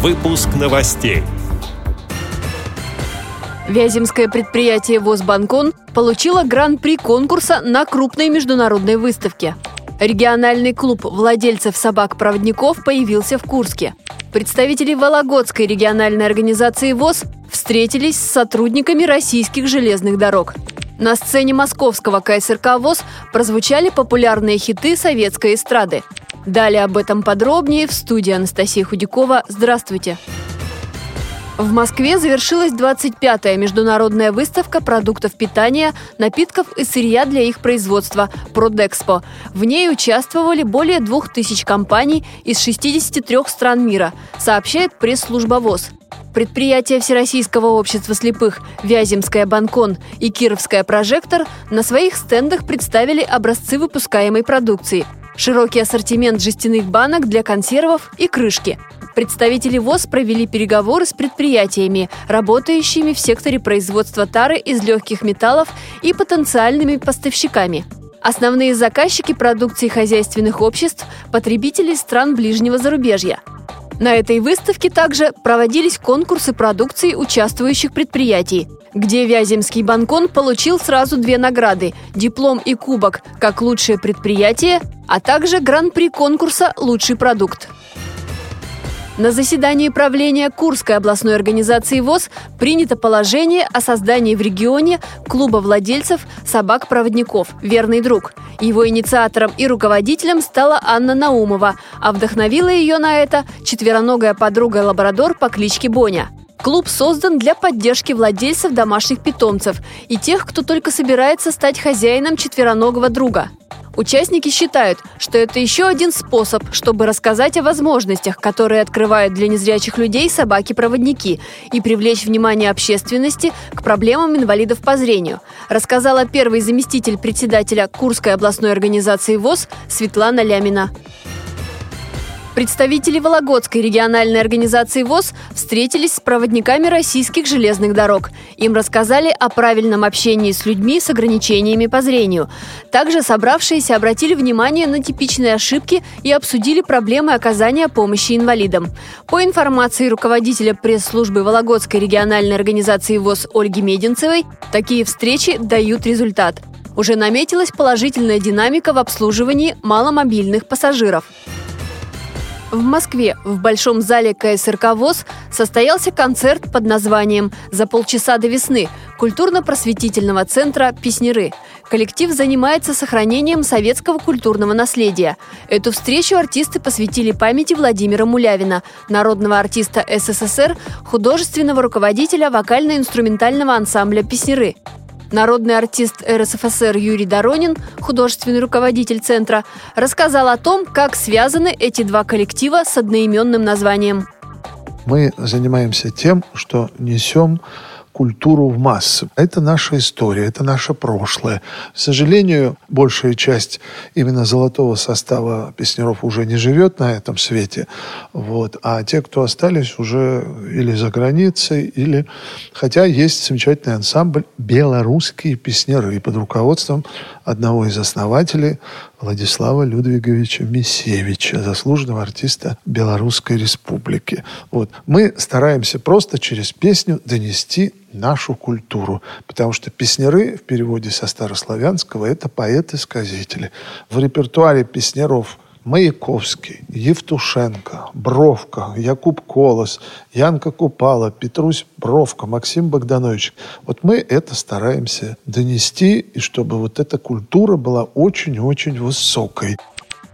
Выпуск новостей. Вяземское предприятие «Возбанкон» получило гран-при конкурса на крупной международной выставке. Региональный клуб владельцев собак-проводников появился в Курске. Представители Вологодской региональной организации ВОЗ встретились с сотрудниками российских железных дорог. На сцене московского КСРК ВОЗ прозвучали популярные хиты советской эстрады. Далее об этом подробнее в студии Анастасия Худякова. Здравствуйте! В Москве завершилась 25-я международная выставка продуктов питания, напитков и сырья для их производства «Продэкспо». В ней участвовали более 2000 компаний из 63 стран мира, сообщает пресс-служба ВОЗ. Предприятия Всероссийского общества слепых «Вяземская Банкон» и «Кировская Прожектор» на своих стендах представили образцы выпускаемой продукции – широкий ассортимент жестяных банок для консервов и крышки. Представители ВОЗ провели переговоры с предприятиями, работающими в секторе производства тары из легких металлов и потенциальными поставщиками. Основные заказчики продукции хозяйственных обществ – потребители стран ближнего зарубежья. На этой выставке также проводились конкурсы продукции участвующих предприятий, где Вяземский банкон получил сразу две награды – диплом и кубок как лучшее предприятие, а также гран-при конкурса «Лучший продукт». На заседании правления Курской областной организации ВОЗ принято положение о создании в регионе клуба владельцев собак-проводников «Верный друг». Его инициатором и руководителем стала Анна Наумова, а вдохновила ее на это четвероногая подруга-лабрадор по кличке Боня. Клуб создан для поддержки владельцев домашних питомцев и тех, кто только собирается стать хозяином четвероногого друга. Участники считают, что это еще один способ, чтобы рассказать о возможностях, которые открывают для незрячих людей собаки-проводники и привлечь внимание общественности к проблемам инвалидов по зрению, рассказала первый заместитель председателя Курской областной организации ВОЗ Светлана Лямина. Представители Вологодской региональной организации ВОЗ встретились с проводниками российских железных дорог. Им рассказали о правильном общении с людьми с ограничениями по зрению. Также собравшиеся обратили внимание на типичные ошибки и обсудили проблемы оказания помощи инвалидам. По информации руководителя пресс-службы Вологодской региональной организации ВОЗ Ольги Мединцевой, такие встречи дают результат. Уже наметилась положительная динамика в обслуживании маломобильных пассажиров. В Москве в Большом зале КСРК ВОЗ состоялся концерт под названием «За полчаса до весны» культурно-просветительного центра «Песнеры». Коллектив занимается сохранением советского культурного наследия. Эту встречу артисты посвятили памяти Владимира Мулявина, народного артиста СССР, художественного руководителя вокально-инструментального ансамбля «Песнеры». Народный артист РСФСР Юрий Доронин, художественный руководитель центра, рассказал о том, как связаны эти два коллектива с одноименным названием. Мы занимаемся тем, что несем культуру в массы. Это наша история, это наше прошлое. К сожалению, большая часть именно золотого состава песнеров уже не живет на этом свете. Вот. А те, кто остались, уже или за границей, или... Хотя есть замечательный ансамбль «Белорусские песнеры» под руководством одного из основателей Владислава Людвиговича Мисевича, заслуженного артиста Белорусской Республики. Вот. Мы стараемся просто через песню донести нашу культуру, потому что песняры в переводе со старославянского – это поэты-сказители. В репертуаре песняров – Маяковский, Евтушенко, Бровка, Якуб Колос, Янка Купала, Петрусь Бровка, Максим Богданович. Вот мы это стараемся донести, и чтобы вот эта культура была очень-очень высокой.